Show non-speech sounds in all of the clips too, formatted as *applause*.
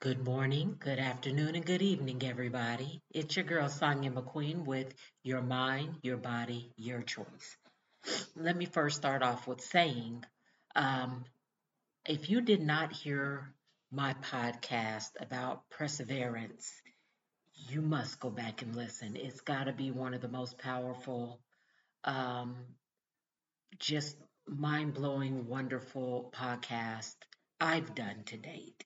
Good morning, good afternoon, and good evening, everybody. It's your girl, Sonya McQueen, with Your Mind, Your Body, Your Choice. Let me first start off with saying um, if you did not hear my podcast about perseverance, you must go back and listen. It's got to be one of the most powerful, um, just mind blowing, wonderful podcasts I've done to date.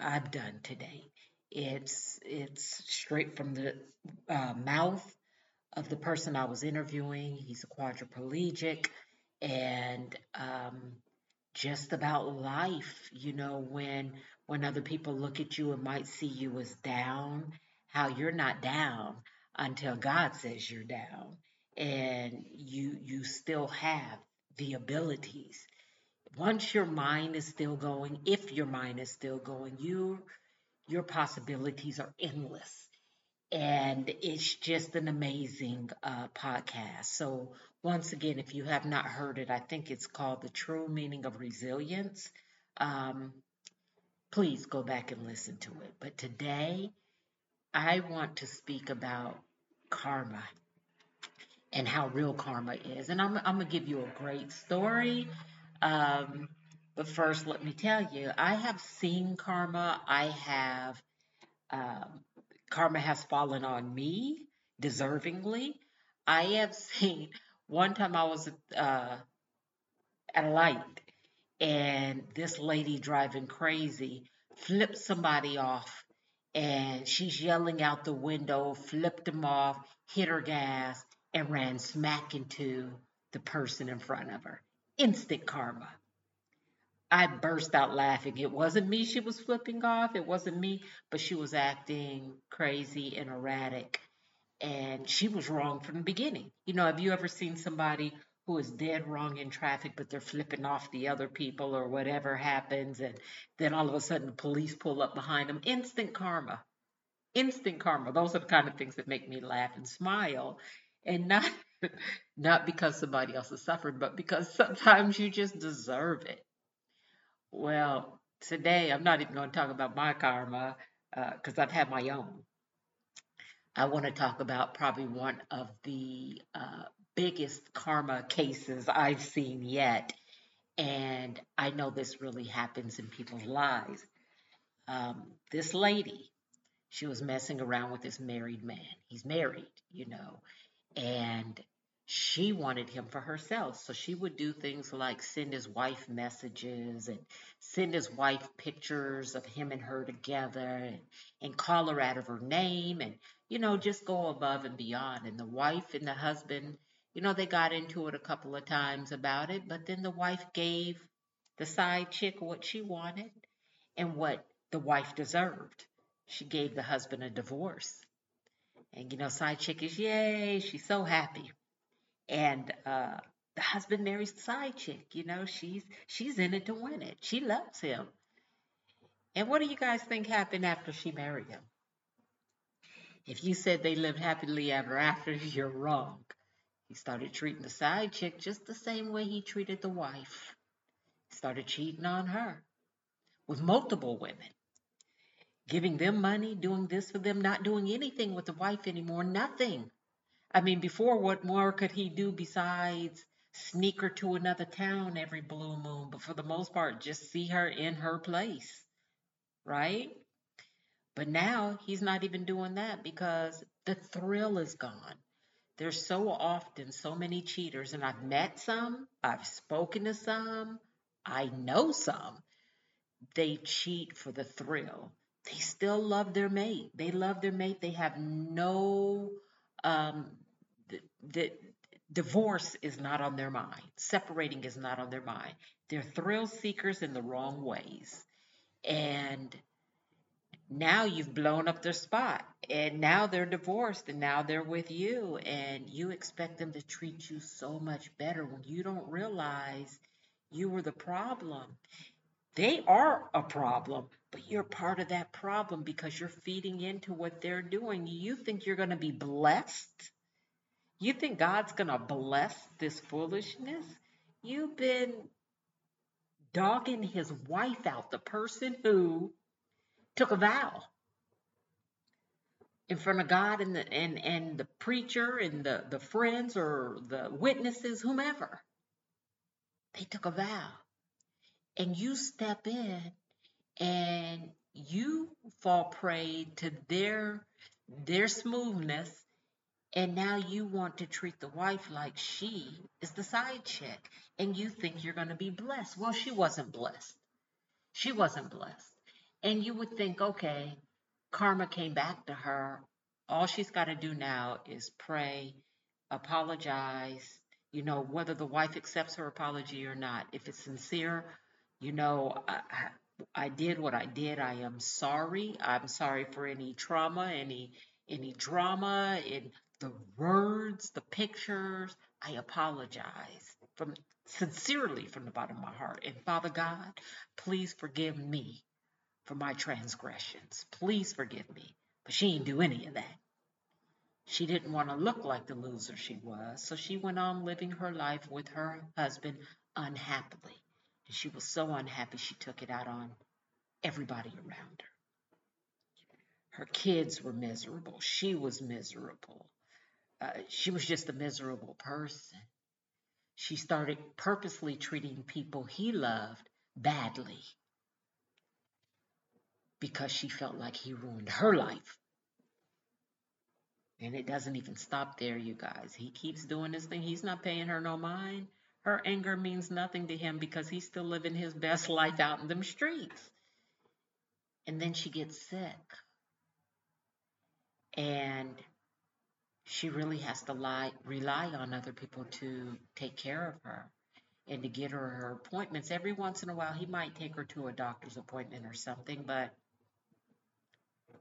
I've done today. It's it's straight from the uh, mouth of the person I was interviewing. He's a quadriplegic, and um, just about life. You know, when when other people look at you and might see you as down, how you're not down until God says you're down, and you you still have the abilities once your mind is still going, if your mind is still going, you your possibilities are endless. And it's just an amazing uh, podcast. So, once again, if you have not heard it, I think it's called The True Meaning of Resilience. Um, please go back and listen to it. But today, I want to speak about karma and how real karma is. And I'm, I'm going to give you a great story. Um, but first, let me tell you, I have seen karma. I have, um, karma has fallen on me deservingly. I have *laughs* seen, one time I was uh, at a light and this lady driving crazy flipped somebody off and she's yelling out the window, flipped him off, hit her gas, and ran smack into the person in front of her instant karma. I burst out laughing. It wasn't me she was flipping off. It wasn't me, but she was acting crazy and erratic. And she was wrong from the beginning. You know, have you ever seen somebody who is dead wrong in traffic, but they're flipping off the other people or whatever happens, and then all of a sudden the police pull up behind them? Instant karma. Instant karma. Those are the kind of things that make me laugh and smile. And not *laughs* not because somebody else has suffered, but because *laughs* sometimes you just deserve it. Well, today I'm not even going to talk about my karma because uh, I've had my own. I want to talk about probably one of the uh, biggest karma cases I've seen yet. And I know this really happens in people's lives. Um, this lady, she was messing around with this married man. He's married, you know, and she wanted him for herself. So she would do things like send his wife messages and send his wife pictures of him and her together and, and call her out of her name and, you know, just go above and beyond. And the wife and the husband, you know, they got into it a couple of times about it, but then the wife gave the side chick what she wanted and what the wife deserved. She gave the husband a divorce. And, you know, side chick is, yay, she's so happy and uh, the husband marries the side chick. You know, she's she's in it to win it. She loves him. And what do you guys think happened after she married him? If you said they lived happily ever after, *laughs* you're wrong. He started treating the side chick just the same way he treated the wife. He started cheating on her with multiple women, giving them money, doing this for them, not doing anything with the wife anymore, nothing. I mean, before, what more could he do besides sneak her to another town every blue moon? But for the most part, just see her in her place, right? But now he's not even doing that because the thrill is gone. There's so often so many cheaters, and I've met some, I've spoken to some, I know some. They cheat for the thrill. They still love their mate. They love their mate. They have no um, the, divorce is not on their mind. Separating is not on their mind. They're thrill seekers in the wrong ways. And now you've blown up their spot. And now they're divorced and now they're with you. And you expect them to treat you so much better when you don't realize you were the problem. They are a problem, but you're part of that problem because you're feeding into what they're doing. You think you're going to be blessed you think God's going to bless this foolishness? You've been dogging his wife out, the person who took a vow in front of God and the and and the preacher and the the friends or the witnesses, whomever. They took a vow, and you step in and you fall prey to their their smoothness and now you want to treat the wife like she is the side chick and you think you're going to be blessed. Well she wasn't blessed. She wasn't blessed. And you would think okay karma came back to her. All she's got to do now is pray apologize you know whether the wife accepts her apology or not. If it's sincere you know I, I did what I did. I am sorry. I'm sorry for any trauma, any any drama in the words, the pictures. I apologize from sincerely from the bottom of my heart. And Father God, please forgive me for my transgressions. Please forgive me. But she didn't do any of that. She didn't want to look like the loser she was, so she went on living her life with her husband unhappily. And she was so unhappy she took it out on everybody around her. Her kids were miserable. She was miserable. Uh, she was just a miserable person. She started purposely treating people he loved badly because she felt like he ruined her life. And it doesn't even stop there, you guys. He keeps doing this thing. He's not paying her no mind. Her anger means nothing to him because he's still living his best life out in them streets. And then she gets sick. And she really has to lie, rely on other people to take care of her and to get her her appointments. Every once in a while, he might take her to a doctor's appointment or something, but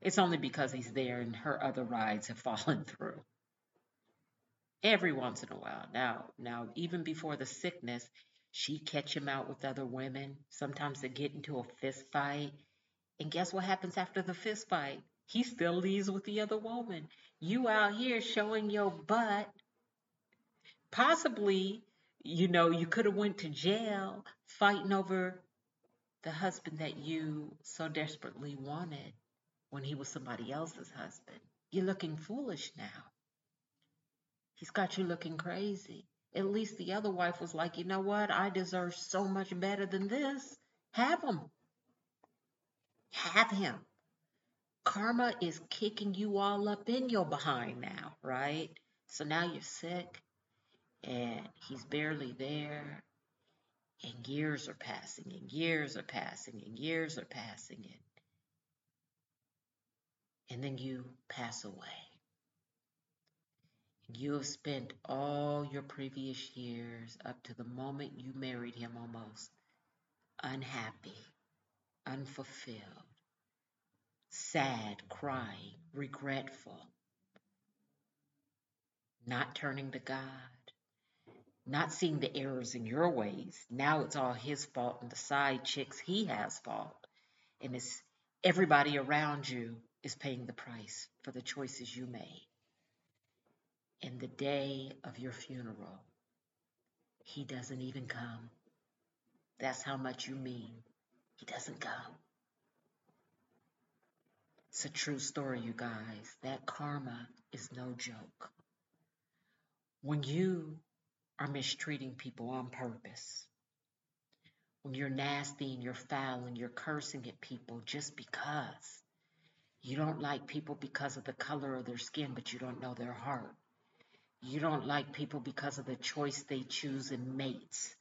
it's only because he's there and her other rides have *laughs* fallen through every once in a while. Now, now even before the sickness, she catch him out with other women. Sometimes they get into a fist fight. And guess what happens after the fist fight? He still leaves with the other woman. You out here showing your butt. Possibly, you know, you could have went to jail fighting over the husband that you so desperately wanted when he was somebody else's husband. You're looking foolish now. He's got you looking crazy. At least the other wife was like, you know what? I deserve so much better than this. Have him. Have him. Karma is kicking you all up in your behind now, right? So now you're sick and he's barely there and years are passing and years are passing and years are passing and and then you pass away. You have spent all your previous years up to the moment you married him almost unhappy, unfulfilled, sad, crying, regretful, not turning to God, not seeing the errors in your ways. Now it's all his fault and the side chicks he has fault. And it's everybody around you is paying the price for the choices you made and the day of your funeral, he doesn't even come. That's how much you mean. He doesn't come. It's a true story, you guys. That karma is no joke. When you are mistreating people on purpose, when you're nasty and you're foul and you're cursing at people just because you don't like people because of the color of their skin, but you don't know their heart. You don't like people because of the choice they choose in mates.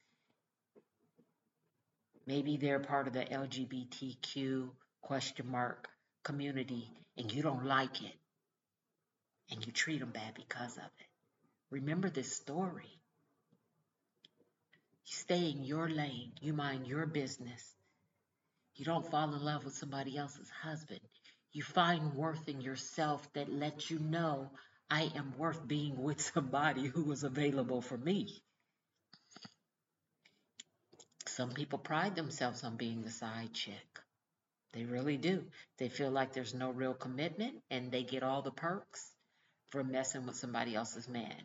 Maybe they're part of the LGBTQ question mark community and you don't like it. And you treat them bad because of it. Remember this story. You stay in your lane. You mind your business. You don't fall in love with somebody else's husband. You find worth in yourself that lets you know I am worth being with somebody who is available for me. Some people pride themselves on being the side chick. They really do. They feel like there's no real commitment and they get all the perks for messing with somebody else's man.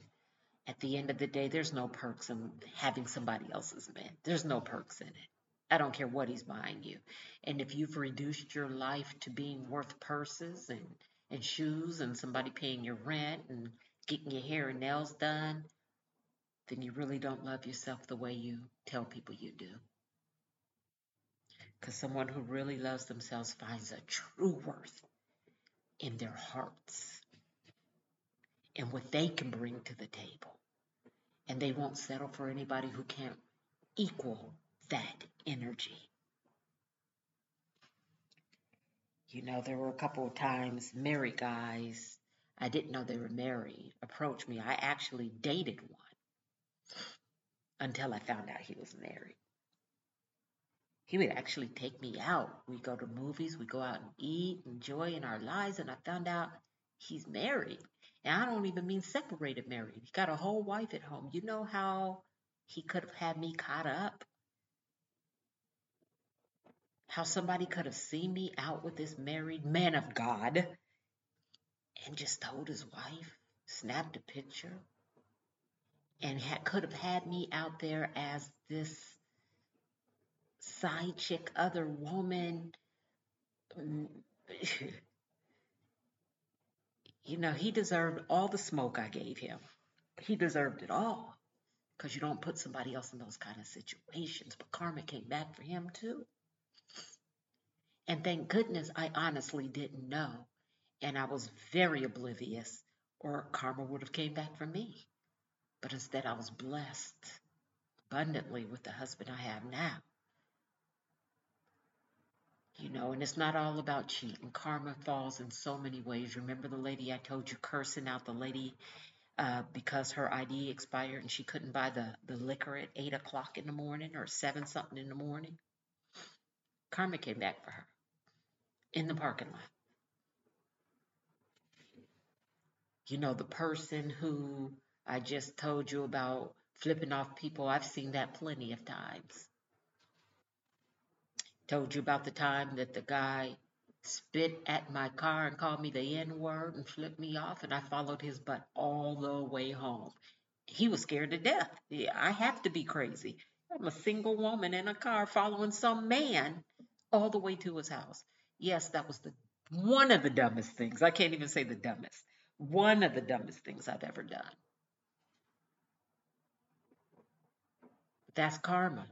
At the end of the day, there's no perks in having somebody else's man. There's no perks in it. I don't care what he's buying you. And if you've reduced your life to being worth purses and, and shoes and somebody paying your rent and getting your hair and nails done, then you really don't love yourself the way you tell people you do. Because someone who really loves themselves finds a true worth in their hearts and what they can bring to the table. And they won't settle for anybody who can't equal that energy. You know, there were a couple of times married guys, I didn't know they were married, approached me. I actually dated one until I found out he was married. He would actually take me out. We go to movies, we go out and eat, enjoy in our lives, and I found out he's married. And I don't even mean separated married. He got a whole wife at home. You know how he could have had me caught up? How somebody could have seen me out with this married man of God and just told his wife, snapped a picture, and could have had me out there as this side chick, other woman. you know, he deserved all the smoke I gave him. He deserved it all because you don't put somebody else in those kind of situations. But karma came back for him too. And thank goodness I honestly didn't know. And I was very oblivious, or karma would have came back for me. But instead, I was blessed abundantly with the husband I have now. You know, and it's not all about cheating. Karma falls in so many ways. Remember the lady I told you cursing out the lady uh, because her ID expired and she couldn't buy the, the liquor at 8 o'clock in the morning or 7 something in the morning? Karma came back for her in the parking lot. You know, the person who I just told you about flipping off people. I've seen that plenty of times. Told you about the time that the guy spit at my car and called me the N word and flipped me off, and I followed his butt all the way home. He was scared to death. Yeah, I have to be crazy. I'm a single woman in a car following some man all the way to his house. Yes, that was the one of the dumbest things. I can't even say the dumbest. One of the dumbest things I've ever done. That's karma.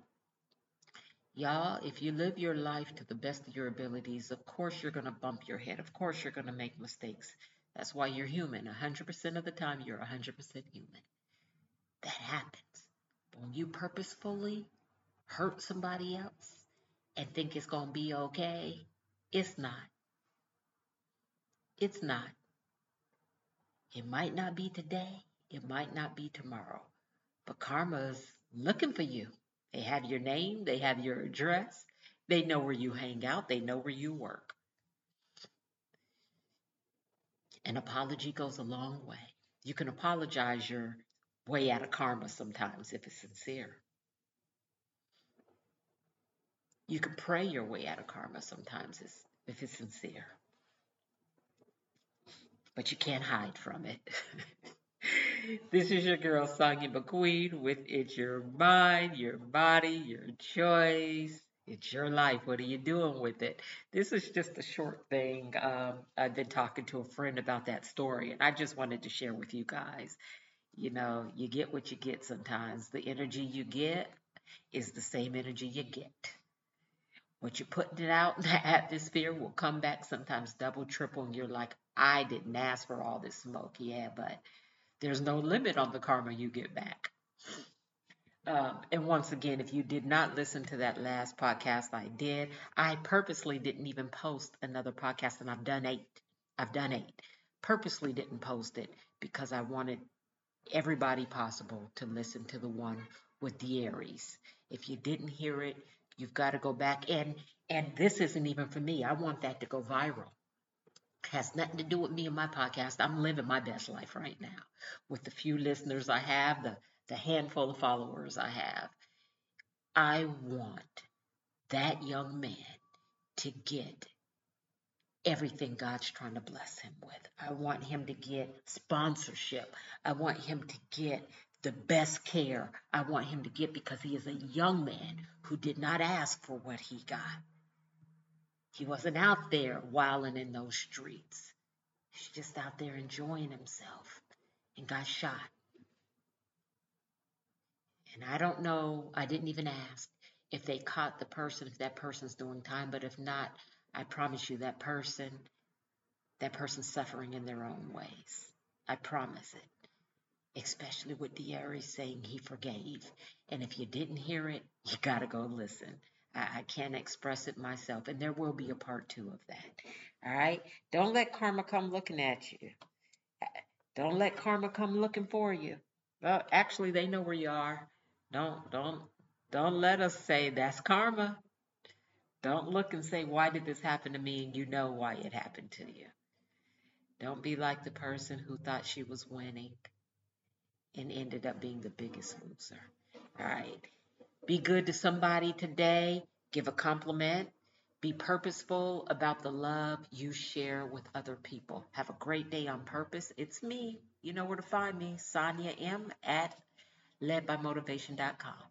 Y'all, if you live your life to the best of your abilities, of course you're going to bump your head. Of course you're going to make mistakes. That's why you're human. 100% of the time, you're 100% human. That happens. But when you purposefully hurt somebody else and think it's going to be okay, it's not. It's not. It might not be today. It might not be tomorrow. But karma's looking for you. They have your name, they have your address, they know where you hang out, they know where you work. An apology goes a long way. You can apologize your way out of karma sometimes if it's sincere. You can pray your way out of karma sometimes if it's sincere. But you can't hide from it. *laughs* this is your girl Sonya McQueen with It's Your Mind, Your Body, Your Choice. It's your life. What are you doing with it? This is just a short thing. Um, I've been talking to a friend about that story, and I just wanted to share with you guys. You know, you get what you get sometimes. The energy you get is the same energy you get. What you're putting it out in the *laughs* atmosphere will come back sometimes double, triple, and you're like, I didn't ask for all this smoke. Yeah, but there's no limit on the karma you get back. Um, and once again, if you did not listen to that last podcast I did, I purposely didn't even post another podcast, and I've done eight. I've done eight. Purposely didn't post it because I wanted everybody possible to listen to the one with the Aries. If you didn't hear it, you've got to go back and and this isn't even for me. I want that to go viral has nothing to do with me and my podcast. I'm living my best life right now with the few listeners I have, the, the handful of followers I have. I want that young man to get everything God's trying to bless him with. I want him to get sponsorship. I want him to get the best care I want him to get because he is a young man who did not ask for what he got. He wasn't out there wilding in those streets. He's just out there enjoying himself and got shot. And I don't know, I didn't even ask if they caught the person, if that person's doing time, but if not, I promise you that person, that person's suffering in their own ways. I promise it. Especially with De'Ari saying he forgave. And if you didn't hear it, you gotta go listen. I, can't express it myself. And there will be a part two of that. All right? Don't let karma come looking at you. Don't let karma come looking for you. Well, actually, they know where you are. Don't, don't, don't let us say that's karma. Don't look and say, why did this happen to me? And you know why it happened to you. Don't be like the person who thought she was winning and ended up being the biggest loser. All right. Be good to somebody today. Give a compliment. Be purposeful about the love you share with other people. Have a great day on purpose. It's me. You know where to find me, Sonia M at ledbymotivation.com.